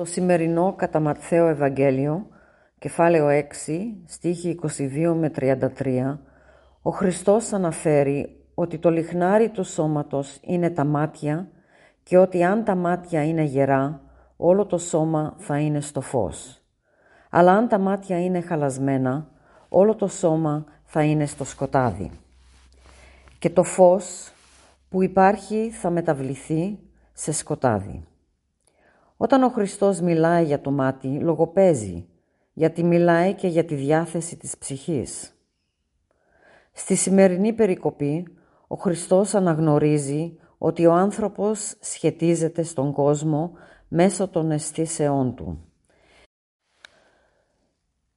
Το σημερινό κατά Ματθαίο Ευαγγέλιο, κεφάλαιο 6, στίχη 22 με 33, ο Χριστός αναφέρει ότι το λιχνάρι του σώματος είναι τα μάτια και ότι αν τα μάτια είναι γερά, όλο το σώμα θα είναι στο φως. Αλλά αν τα μάτια είναι χαλασμένα, όλο το σώμα θα είναι στο σκοτάδι. Και το φως που υπάρχει θα μεταβληθεί σε σκοτάδι. Όταν ο Χριστός μιλάει για το μάτι, λογοπαίζει, γιατί μιλάει και για τη διάθεση της ψυχής. Στη σημερινή περικοπή, ο Χριστός αναγνωρίζει ότι ο άνθρωπος σχετίζεται στον κόσμο μέσω των αισθήσεών του.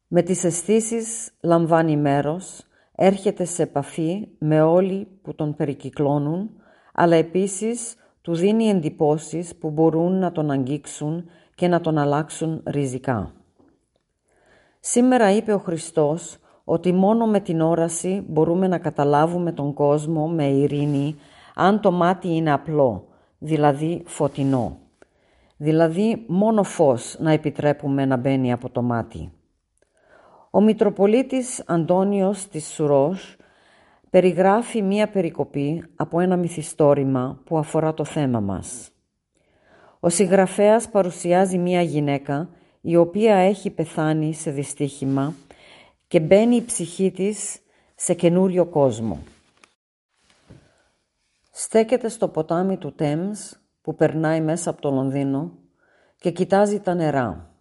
Με τις αισθήσεις λαμβάνει μέρος, έρχεται σε επαφή με όλοι που τον περικυκλώνουν, αλλά επίσης του δίνει εντυπώσεις που μπορούν να τον αγγίξουν και να τον αλλάξουν ριζικά. Σήμερα είπε ο Χριστός ότι μόνο με την όραση μπορούμε να καταλάβουμε τον κόσμο με ειρήνη αν το μάτι είναι απλό, δηλαδή φωτεινό. Δηλαδή μόνο φως να επιτρέπουμε να μπαίνει από το μάτι. Ο Μητροπολίτης Αντώνιος της Σουρός περιγράφει μία περικοπή από ένα μυθιστόρημα που αφορά το θέμα μας. Ο συγγραφέας παρουσιάζει μία γυναίκα η οποία έχει πεθάνει σε δυστύχημα και μπαίνει η ψυχή της σε καινούριο κόσμο. Στέκεται στο ποτάμι του Τέμς που περνάει μέσα από το Λονδίνο και κοιτάζει τα νερά.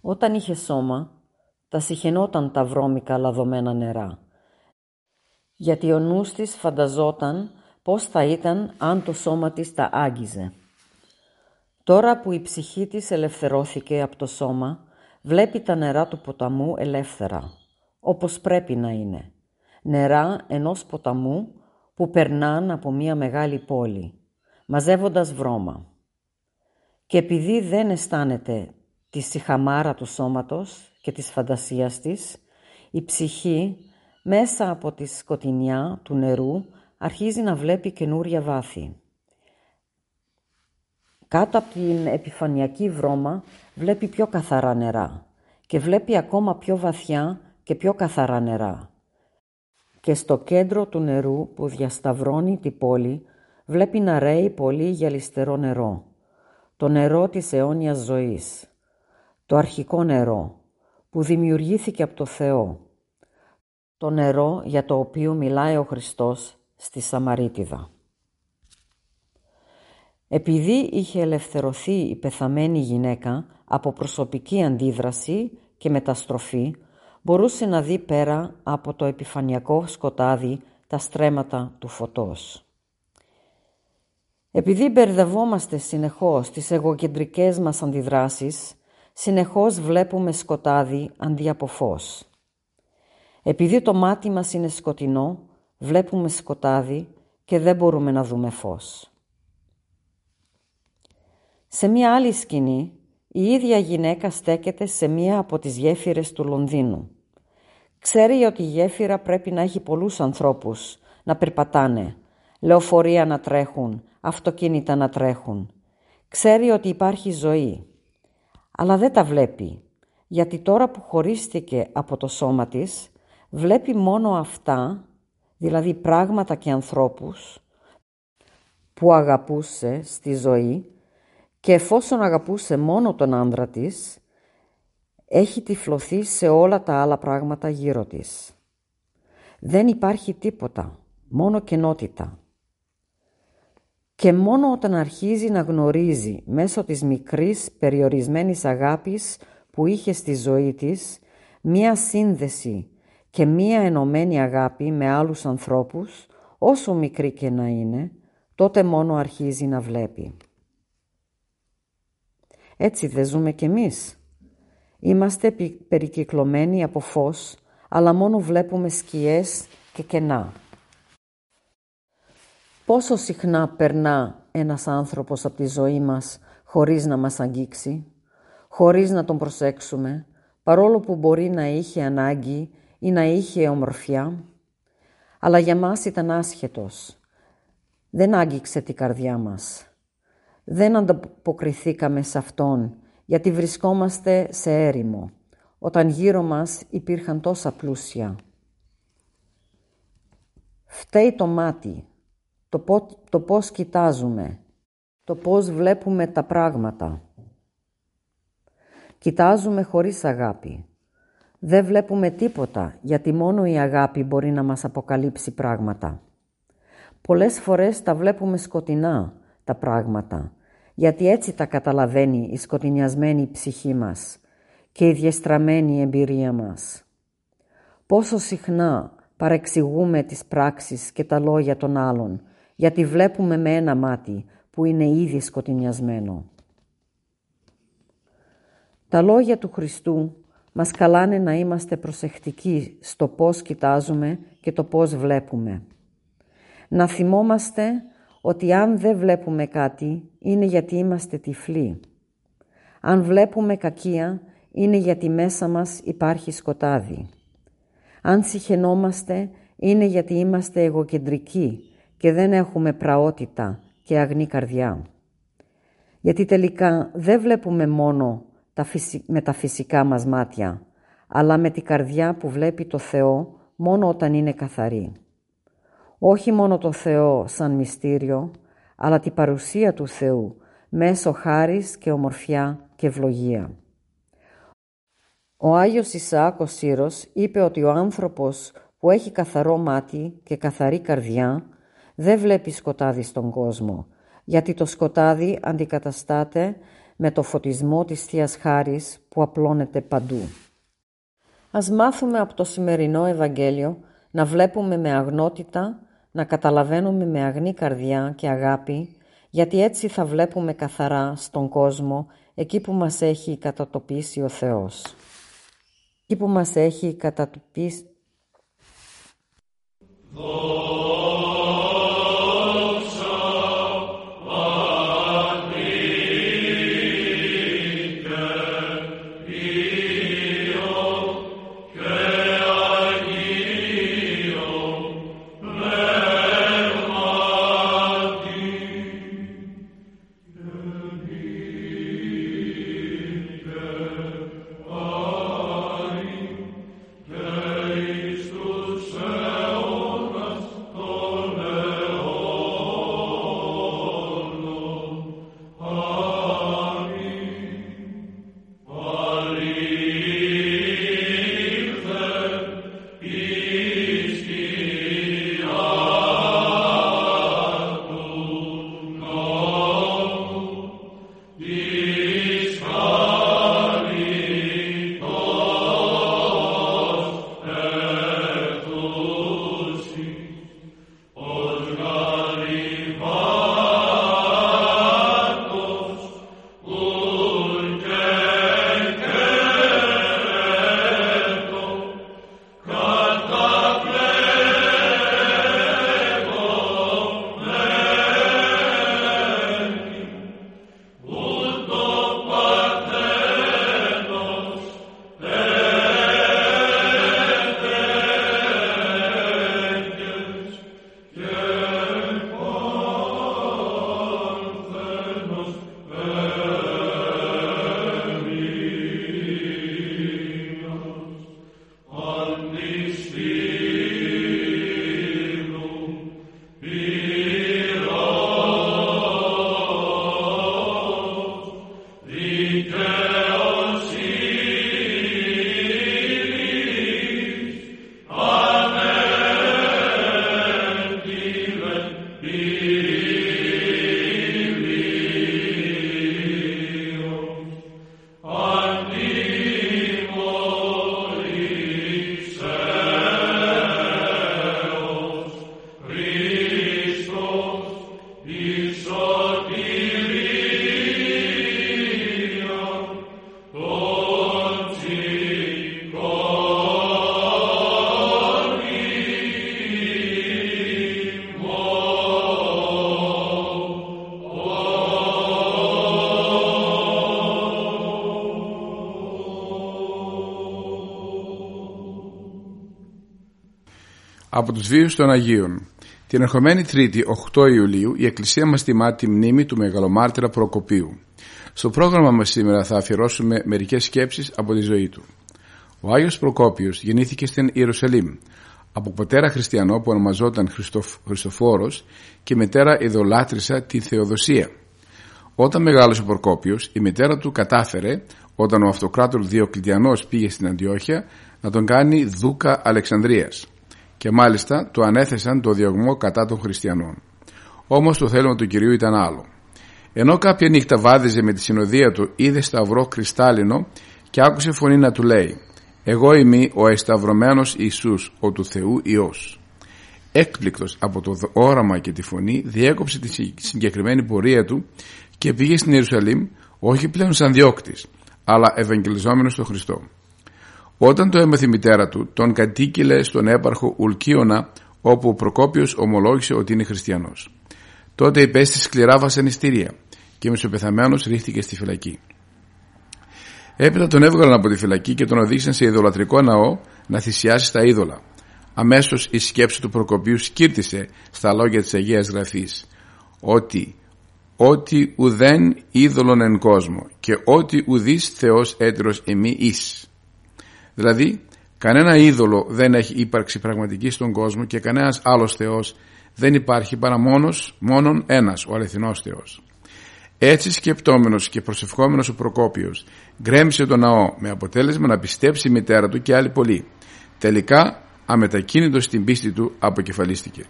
Όταν είχε σώμα, τα συχαινόταν τα βρώμικα λαδωμένα νερά γιατί ο νους της φανταζόταν πώς θα ήταν αν το σώμα της τα άγγιζε. Τώρα που η ψυχή της ελευθερώθηκε από το σώμα, βλέπει τα νερά του ποταμού ελεύθερα, όπως πρέπει να είναι. Νερά ενός ποταμού που περνάν από μια μεγάλη πόλη, μαζεύοντας βρώμα. Και επειδή δεν αισθάνεται τη σιχαμάρα του σώματος και της φαντασίας της, η ψυχή μέσα από τη σκοτεινιά του νερού αρχίζει να βλέπει καινούρια βάθη. Κάτω από την επιφανειακή βρώμα βλέπει πιο καθαρά νερά και βλέπει ακόμα πιο βαθιά και πιο καθαρά νερά. Και στο κέντρο του νερού που διασταυρώνει την πόλη βλέπει να ρέει πολύ γυαλιστερό νερό. Το νερό της αιώνιας ζωής. Το αρχικό νερό που δημιουργήθηκε από το Θεό το νερό για το οποίο μιλάει ο Χριστός στη Σαμαρίτιδα. Επειδή είχε ελευθερωθεί η πεθαμένη γυναίκα από προσωπική αντίδραση και μεταστροφή, μπορούσε να δει πέρα από το επιφανειακό σκοτάδι τα στρέμματα του φωτός. Επειδή μπερδευόμαστε συνεχώς στις εγωκεντρικές μας αντιδράσεις, συνεχώς βλέπουμε σκοτάδι αντί από φως. Επειδή το μάτι μας είναι σκοτεινό, βλέπουμε σκοτάδι και δεν μπορούμε να δούμε φως. Σε μία άλλη σκηνή, η ίδια γυναίκα στέκεται σε μία από τις γέφυρες του Λονδίνου. Ξέρει ότι η γέφυρα πρέπει να έχει πολλούς ανθρώπους να περπατάνε, λεωφορεία να τρέχουν, αυτοκίνητα να τρέχουν. Ξέρει ότι υπάρχει ζωή, αλλά δεν τα βλέπει, γιατί τώρα που χωρίστηκε από το σώμα της, βλέπει μόνο αυτά, δηλαδή πράγματα και ανθρώπους, που αγαπούσε στη ζωή και εφόσον αγαπούσε μόνο τον άντρα της, έχει τυφλωθεί σε όλα τα άλλα πράγματα γύρω της. Δεν υπάρχει τίποτα, μόνο κενότητα. Και μόνο όταν αρχίζει να γνωρίζει μέσω της μικρής περιορισμένης αγάπης που είχε στη ζωή της μία σύνδεση και μία ενωμένη αγάπη με άλλους ανθρώπους, όσο μικρή και να είναι, τότε μόνο αρχίζει να βλέπει. Έτσι δεν ζούμε κι εμείς. Είμαστε περικυκλωμένοι από φως, αλλά μόνο βλέπουμε σκιές και κενά. Πόσο συχνά περνά ένας άνθρωπος από τη ζωή μας χωρίς να μας αγγίξει, χωρίς να τον προσέξουμε, παρόλο που μπορεί να είχε ανάγκη ή να είχε ομορφιά, αλλά για μας ήταν άσχετος. Δεν άγγιξε την καρδιά μας. Δεν ανταποκριθήκαμε σε Αυτόν, γιατί βρισκόμαστε σε έρημο, όταν γύρω μας υπήρχαν τόσα πλούσια. Φταίει το μάτι, το, το πώς κοιτάζουμε, το πώς βλέπουμε τα πράγματα. Κοιτάζουμε χωρίς αγάπη. Δεν βλέπουμε τίποτα, γιατί μόνο η αγάπη μπορεί να μας αποκαλύψει πράγματα. Πολλές φορές τα βλέπουμε σκοτεινά, τα πράγματα, γιατί έτσι τα καταλαβαίνει η σκοτεινιασμένη ψυχή μας και η διεστραμμένη εμπειρία μας. Πόσο συχνά παρεξηγούμε τις πράξεις και τα λόγια των άλλων, γιατί βλέπουμε με ένα μάτι που είναι ήδη σκοτεινιασμένο. Τα λόγια του Χριστού μας καλάνε να είμαστε προσεκτικοί στο πώς κοιτάζουμε και το πώς βλέπουμε. Να θυμόμαστε ότι αν δεν βλέπουμε κάτι είναι γιατί είμαστε τυφλοί. Αν βλέπουμε κακία είναι γιατί μέσα μας υπάρχει σκοτάδι. Αν συχαινόμαστε είναι γιατί είμαστε εγωκεντρικοί και δεν έχουμε πραότητα και αγνή καρδιά. Γιατί τελικά δεν βλέπουμε μόνο με τα φυσικά μας μάτια, αλλά με την καρδιά που βλέπει το Θεό μόνο όταν είναι καθαρή. Όχι μόνο το Θεό σαν μυστήριο, αλλά την παρουσία του Θεού μέσω χάρης και ομορφιά και ευλογία. Ο Άγιος Ισαάκος Σύρος είπε ότι ο άνθρωπος που έχει καθαρό μάτι και καθαρή καρδιά δεν βλέπει σκοτάδι στον κόσμο, γιατί το σκοτάδι αντικαταστάται με το φωτισμό της θείας Χάρης που απλώνεται παντού. Ας μάθουμε από το σημερινό Ευαγγέλιο να βλέπουμε με αγνότητα, να καταλαβαίνουμε με αγνή καρδιά και αγάπη, γιατί έτσι θα βλέπουμε καθαρά στον κόσμο εκεί που μας έχει κατατοπίσει ο Θεός. Εκεί που μας έχει κατατοπίσει... από τους βίους των Αγίων. Την ερχομένη Τρίτη, 8 Ιουλίου, η Εκκλησία μας τιμά τη μνήμη του Μεγαλομάρτυρα Προκοπίου. Στο πρόγραμμα μας σήμερα θα αφιερώσουμε μερικές σκέψεις από τη ζωή του. Ο Άγιος Προκόπιος γεννήθηκε στην Ιερουσαλήμ από πατέρα χριστιανό που ονομαζόταν Χριστοφ... Χριστοφόρος και μητέρα ειδωλάτρισα τη Θεοδοσία. Όταν μεγάλωσε ο Προκόπιος, η μητέρα του κατάφερε, όταν ο αυτοκράτορ Διοκλητιανός πήγε στην Αντιόχεια, να τον κάνει δούκα Αλεξανδρίας και μάλιστα του ανέθεσαν το διωγμό κατά των χριστιανών. Όμως το θέλημα του Κυρίου ήταν άλλο. Ενώ κάποια νύχτα βάδιζε με τη συνοδεία του είδε σταυρό κρυστάλλινο και άκουσε φωνή να του λέει «Εγώ είμαι ο εσταυρωμένος Ιησούς, ο του Θεού Υιός». Έκπληκτος από το όραμα και τη φωνή διέκοψε τη συγκεκριμένη πορεία του και πήγε στην Ιερουσαλήμ όχι πλέον σαν διώκτης αλλά ευαγγελιζόμενος στον Χριστό. Όταν το έμαθε η μητέρα του, τον κατοίκηλε στον έπαρχο Ουλκίωνα, όπου ο Προκόπιος ομολόγησε ότι είναι χριστιανός. Τότε υπέστη σκληρά βασανιστήρια και μισοπεθαμένος ρίχτηκε στη φυλακή. Έπειτα τον έβγαλαν από τη φυλακή και τον οδήγησαν σε ειδωλατρικό ναό να θυσιάσει στα είδωλα. Αμέσως η σκέψη του Προκοπίου σκύρτησε στα λόγια της Αγίας Γραφής ότι ότι ουδέν είδωλον εν κόσμο και ότι ουδής Θεός έτερος εμεί εις. Δηλαδή, κανένα είδωλο δεν έχει ύπαρξη πραγματική στον κόσμο και κανένας άλλος Θεός δεν υπάρχει παρά μόνος, μόνον ένας, ο αληθινός Θεός. Έτσι σκεπτόμενος και προσευχόμενος ο Προκόπιος γκρέμισε τον ναό με αποτέλεσμα να πιστέψει η μητέρα του και άλλοι πολλοί. Τελικά, αμετακίνητος στην πίστη του, αποκεφαλίστηκε.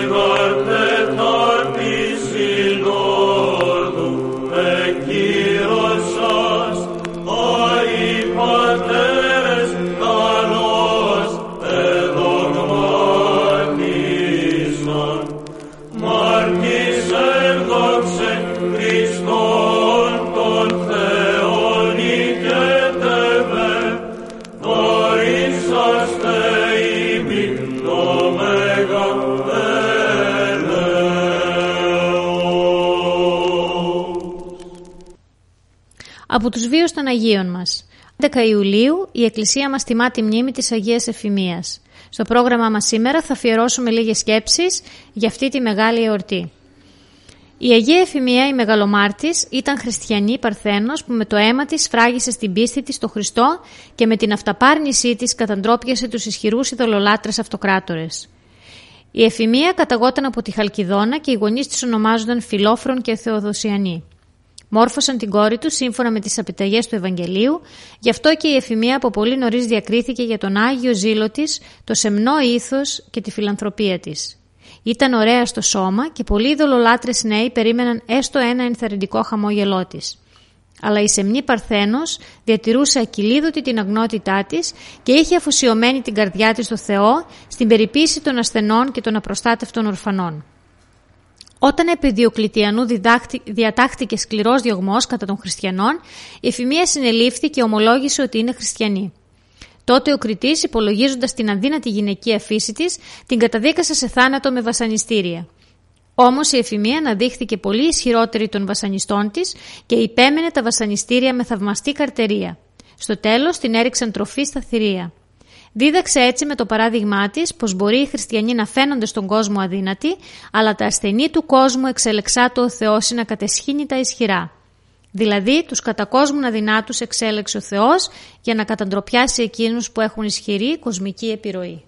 Από τους βίους των Αγίων μας. 11 Ιουλίου η Εκκλησία μας τιμά τη μνήμη της Αγίας Εφημίας. Στο πρόγραμμά μας σήμερα θα αφιερώσουμε λίγες σκέψεις για αυτή τη μεγάλη εορτή. Η Αγία Εφημία, η Μεγαλομάρτης, ήταν χριστιανή παρθένος που με το αίμα της φράγισε στην πίστη της στο Χριστό και με την αυταπάρνησή της καταντρόπιασε τους ισχυρούς ειδωλολάτρες αυτοκράτορες. Η Εφημία καταγόταν από τη Χαλκιδόνα και οι γονείς της ονομάζονταν Φιλόφρον και Θεοδοσιανοί μόρφωσαν την κόρη τους σύμφωνα με τις απειταγές του Ευαγγελίου, γι' αυτό και η εφημεία από πολύ νωρίς διακρίθηκε για τον Άγιο ζήλο της, το σεμνό ήθος και τη φιλανθρωπία της. Ήταν ωραία στο σώμα και πολλοί δολολάτρες νέοι περίμεναν έστω ένα ενθαρρυντικό χαμόγελό της. Αλλά η σεμνή Παρθένος διατηρούσε ακυλίδωτη την αγνότητά της και είχε αφοσιωμένη την καρδιά της στο Θεό στην περιποίηση των ασθενών και των απροστάτευτων ορφανών. Όταν επί Διοκλητιανού διατάχθηκε σκληρός διωγμός κατά των χριστιανών, η εφημεία συνελήφθη και ομολόγησε ότι είναι χριστιανή. Τότε ο κριτής, υπολογίζοντας την αδύνατη γυναική φύση της, την καταδίκασε σε θάνατο με βασανιστήρια. Όμως η εφημεία αναδείχθηκε πολύ ισχυρότερη των βασανιστών της και υπέμενε τα βασανιστήρια με θαυμαστή καρτερία. Στο τέλος την έριξαν τροφή στα θηρία. Δίδαξε έτσι με το παράδειγμά της πως μπορεί οι χριστιανοί να φαίνονται στον κόσμο αδύνατοι, αλλά τα ασθενή του κόσμου εξελεξά το ο Θεός να κατεσχύνει τα ισχυρά. Δηλαδή τους κατακόσμουν αδυνάτους εξέλεξε ο Θεός για να καταντροπιάσει εκείνους που έχουν ισχυρή κοσμική επιρροή.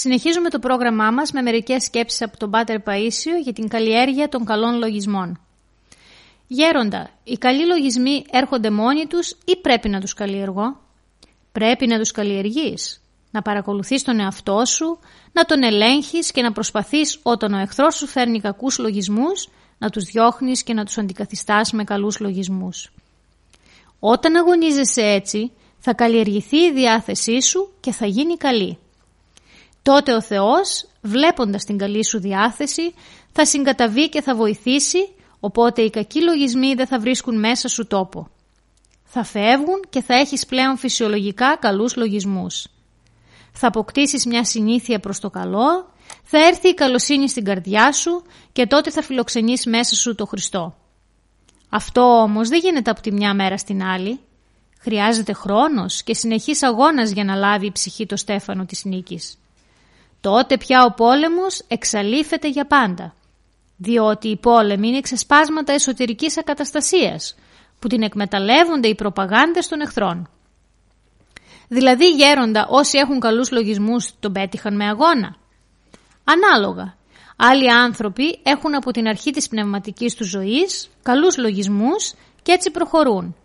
Συνεχίζουμε το πρόγραμμά μας με μερικές σκέψεις από τον Πάτερ Παΐσιο για την καλλιέργεια των καλών λογισμών. Γέροντα, οι καλοί λογισμοί έρχονται μόνοι τους ή πρέπει να τους καλλιεργώ; Πρέπει να τους καλλιεργείς. Να παρακολουθείς τον εαυτό σου, να τον ελέγχεις και να προσπαθείς όταν ο εχθρός σου φέρνει κακούς λογισμούς να τους διώχνεις και να τους αντικαθιστάς με καλούς λογισμούς. Όταν αγωνίζεσαι έτσι, θα καλλιεργηθεί η διάθεσή σου και θα γίνει καλή. Τότε ο Θεός, βλέποντας την καλή σου διάθεση, θα συγκαταβεί και θα βοηθήσει, οπότε οι κακοί λογισμοί δεν θα βρίσκουν μέσα σου τόπο. Θα φεύγουν και θα έχεις πλέον φυσιολογικά καλούς λογισμούς. Θα αποκτήσεις μια συνήθεια προς το καλό, θα έρθει η καλοσύνη στην καρδιά σου και τότε θα φιλοξενείς μέσα σου το Χριστό. Αυτό όμως δεν γίνεται από τη μια μέρα στην άλλη. Χρειάζεται χρόνος και συνεχής αγώνας για να λάβει η ψυχή το στέφανο της νίκης. Τότε πια ο πόλεμος εξαλείφεται για πάντα. Διότι οι πόλεμοι είναι ξεσπάσματα εσωτερικής ακαταστασίας που την εκμεταλλεύονται οι προπαγάνδες των εχθρών. Δηλαδή γέροντα όσοι έχουν καλούς λογισμούς τον πέτυχαν με αγώνα. Ανάλογα. Άλλοι άνθρωποι έχουν από την αρχή της πνευματικής τους ζωής καλούς λογισμούς και έτσι προχωρούν.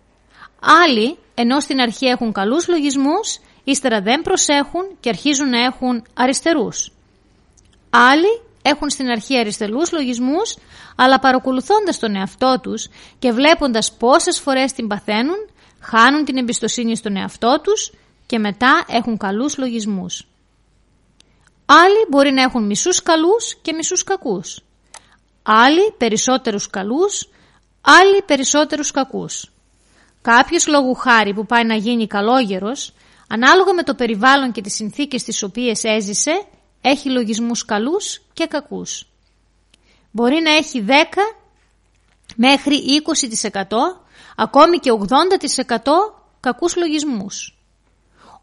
Άλλοι, ενώ στην αρχή έχουν καλούς λογισμούς, ύστερα δεν προσέχουν και αρχίζουν να έχουν αριστερούς. Άλλοι έχουν στην αρχή αριστερούς λογισμούς, αλλά παρακολουθώντας τον εαυτό τους και βλέποντας πόσες φορές την παθαίνουν, χάνουν την εμπιστοσύνη στον εαυτό τους και μετά έχουν καλούς λογισμούς. Άλλοι μπορεί να έχουν μισούς καλούς και μισούς κακούς. Άλλοι περισσότερους καλούς, άλλοι περισσότερους κακούς. Κάποιος λόγου χάρη που πάει να γίνει καλόγερος, ανάλογα με το περιβάλλον και τις συνθήκες τις οποίες έζησε, έχει λογισμούς καλούς και κακούς. Μπορεί να έχει 10 μέχρι 20% ακόμη και 80% κακούς λογισμούς.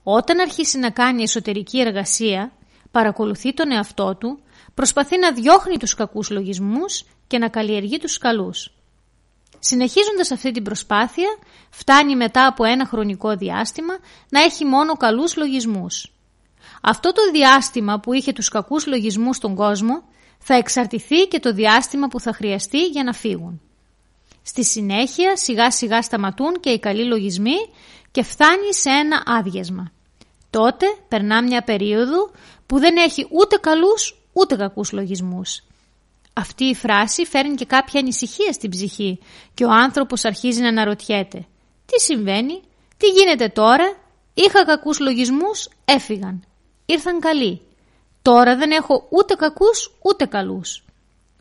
Όταν αρχίσει να κάνει εσωτερική εργασία, παρακολουθεί τον εαυτό του, προσπαθεί να διώχνει τους κακούς λογισμούς και να καλλιεργεί τους καλούς. Συνεχίζοντας αυτή την προσπάθεια, φτάνει μετά από ένα χρονικό διάστημα να έχει μόνο καλούς λογισμούς. Αυτό το διάστημα που είχε τους κακούς λογισμούς στον κόσμο θα εξαρτηθεί και το διάστημα που θα χρειαστεί για να φύγουν. Στη συνέχεια σιγά σιγά σταματούν και οι καλοί λογισμοί και φτάνει σε ένα άδειασμα. Τότε περνά μια περίοδο που δεν έχει ούτε καλούς ούτε κακούς λογισμούς. Αυτή η φράση φέρνει και κάποια ανησυχία στην ψυχή και ο άνθρωπος αρχίζει να αναρωτιέται. Τι συμβαίνει, τι γίνεται τώρα, είχα κακούς λογισμούς, έφυγαν. Ήρθαν καλοί. Τώρα δεν έχω ούτε κακούς ούτε καλούς.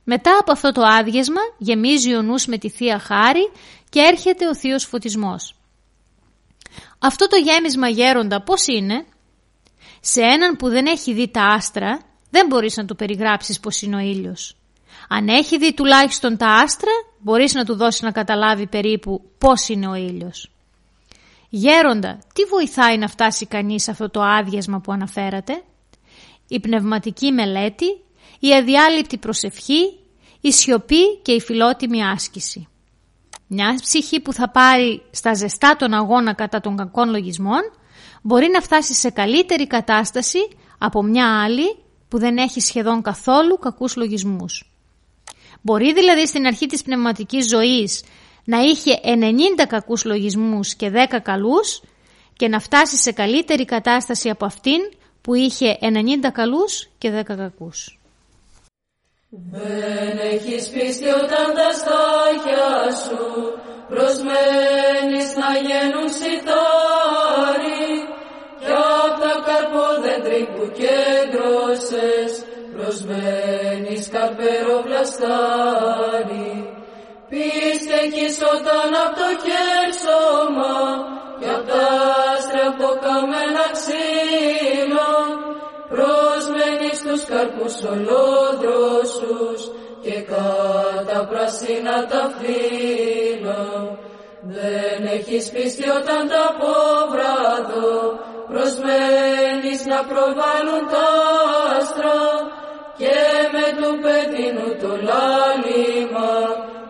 Μετά από αυτό το άδειασμα γεμίζει ο νους με τη Θεία Χάρη και έρχεται ο Θείος Φωτισμός. Αυτό το γέμισμα γέροντα πώς είναι; Σε έναν που δεν έχει δει τα άστρα δεν μπορείς να του περιγράψεις πως είναι ο ήλιος. Αν έχει δει τουλάχιστον τα άστρα μπορείς να του δώσεις να καταλάβει περίπου πώς είναι ο ήλιος. Γέροντα, τι βοηθάει να φτάσει κανείς σε αυτό το άδειασμα που αναφέρατε; Η πνευματική μελέτη, η αδιάλειπτη προσευχή, η σιωπή και η φιλότιμη άσκηση. Μια ψυχή που θα πάρει στα ζεστά τον αγώνα κατά των κακών λογισμών μπορεί να φτάσει σε καλύτερη κατάσταση από μια άλλη που δεν έχει σχεδόν καθόλου κακούς λογισμούς. Μπορεί δηλαδή στην αρχή της πνευματικής ζωής να είχε 90 κακούς λογισμούς και 10 καλούς και να φτάσει σε καλύτερη κατάσταση από αυτήν που είχε 90 καλούς και 10 κακούς. Δεν έχεις πίστη όταν τα στάχια σου προσμένεις να γίνουν σιτάρι κι απ' τα καρπόδεντρη που κέντρωσες προσμένεις καρπεροπλαστάρι Πίστε έχεις όταν απ' το χέρσωμα κι απ' τα άστρα από καμένα ξύλο προσμένεις τους καρπούς ολόδροσους και κατά πράσινα τα φύλλα. Δεν έχεις πίστη όταν τα πόβραδο προσμένεις να προβάλλουν τα άστρα και με του πέτεινου το λάλημα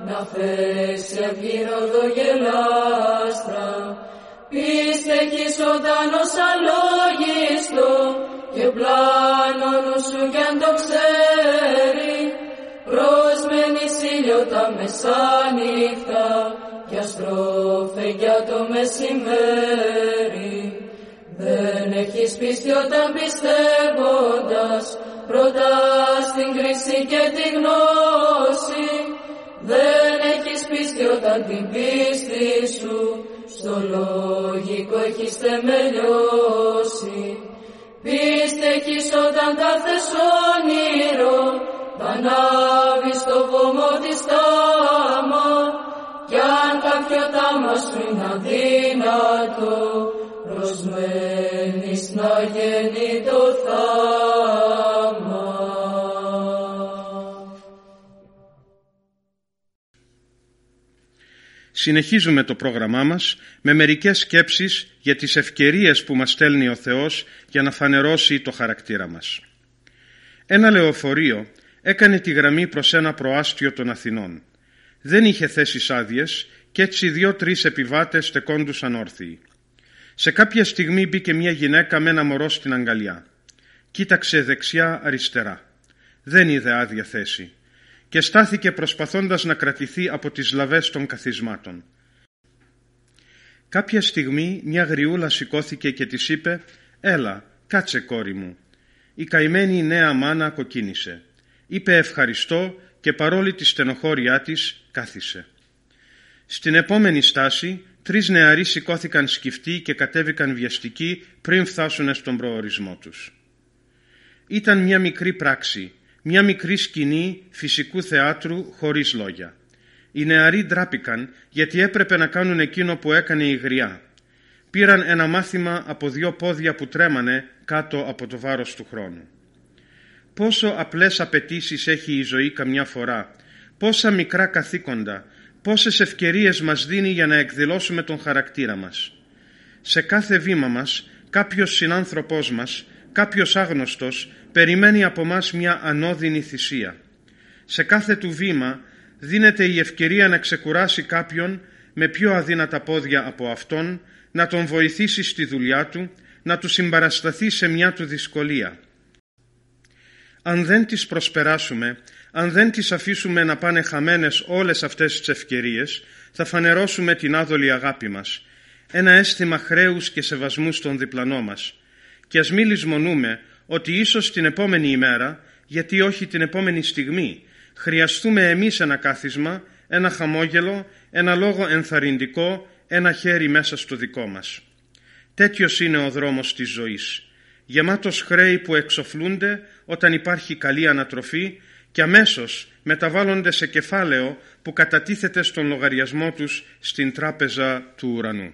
να θέσει αυγύροδο γελάστρα. Πίστε έχεις όταν ως αλόγιστο και πλάνο νου σου κι αν το ξέρει προσμένεις ήλιο τα μεσάνυχτα κι αστρώφε για το μεσημέρι. Δεν έχεις πίστη όταν πιστεύοντας πρώτα στην κρίση και τη γνώση Δεν έχεις πίστη όταν την πίστη σου. Στο λογικό έχεις θεμελιώσει. Πίστη έχεις όταν κάθε όνειρο. Πανάβει στο βωμό της τάμα. Κι αν κάποιο τάμα σου είναι αδύνατο προσμένεις να γίνει Συνεχίζουμε το πρόγραμμά μας με μερικές σκέψεις για τις ευκαιρίες που μας στέλνει ο Θεός για να φανερώσει το χαρακτήρα μας. Ένα λεωφορείο έκανε τη γραμμή προς ένα προάστιο των Αθηνών. Δεν είχε θέσεις άδειες και έτσι δύο-τρεις επιβάτες στεκόντουσαν όρθιοι. Σε κάποια στιγμή μπήκε μια γυναίκα με ένα μωρό στην αγκαλιά. Κοίταξε δεξιά αριστερά. Δεν είδε άδεια θέση και στάθηκε προσπαθώντας να κρατηθεί από τις λαβές των καθισμάτων. Κάποια στιγμή μια γριούλα σηκώθηκε και της είπε «Έλα, κάτσε κόρη μου». Η καημένη νέα μάνα κοκκίνησε. Είπε ευχαριστώ και παρόλη τη στενοχώριά της κάθισε. Στην επόμενη στάση τρεις νεαροί σηκώθηκαν σκυφτοί και κατέβηκαν βιαστικοί πριν φτάσουν στον προορισμό τους. Ήταν μια μικρή πράξη μια μικρή σκηνή φυσικού θεάτρου χωρίς λόγια. Οι νεαροί ντράπηκαν γιατί έπρεπε να κάνουν εκείνο που έκανε η γριά. Πήραν ένα μάθημα από δύο πόδια που τρέμανε κάτω από το βάρος του χρόνου. Πόσο απλές απαιτήσεις έχει η ζωή καμιά φορά, πόσα μικρά καθήκοντα, πόσες ευκαιρίες μας δίνει για να εκδηλώσουμε τον χαρακτήρα μας. Σε κάθε βήμα μας, κάποιος συνάνθρωπός μας, κάποιος άγνωστος περιμένει από μας μια ανώδυνη θυσία. Σε κάθε του βήμα δίνεται η ευκαιρία να ξεκουράσει κάποιον με πιο αδύνατα πόδια από αυτόν, να τον βοηθήσει στη δουλειά του, να του συμπαρασταθεί σε μια του δυσκολία. Αν δεν τις προσπεράσουμε, αν δεν τις αφήσουμε να πάνε χαμένες όλες αυτές τις ευκαιρίες, θα φανερώσουμε την άδολη αγάπη μας, ένα αίσθημα χρέους και σεβασμού στον διπλανό μας. Και ας μη λησμονούμε ότι ίσως την επόμενη ημέρα, γιατί όχι την επόμενη στιγμή, χρειαστούμε εμείς ένα κάθισμα, ένα χαμόγελο, ένα λόγο ενθαρρυντικό, ένα χέρι μέσα στο δικό μας. Τέτοιος είναι ο δρόμος της ζωής, γεμάτος χρέη που εξοφλούνται όταν υπάρχει καλή ανατροφή και αμέσως μεταβάλλονται σε κεφάλαιο που κατατίθεται στον λογαριασμό τους στην τράπεζα του ουρανού.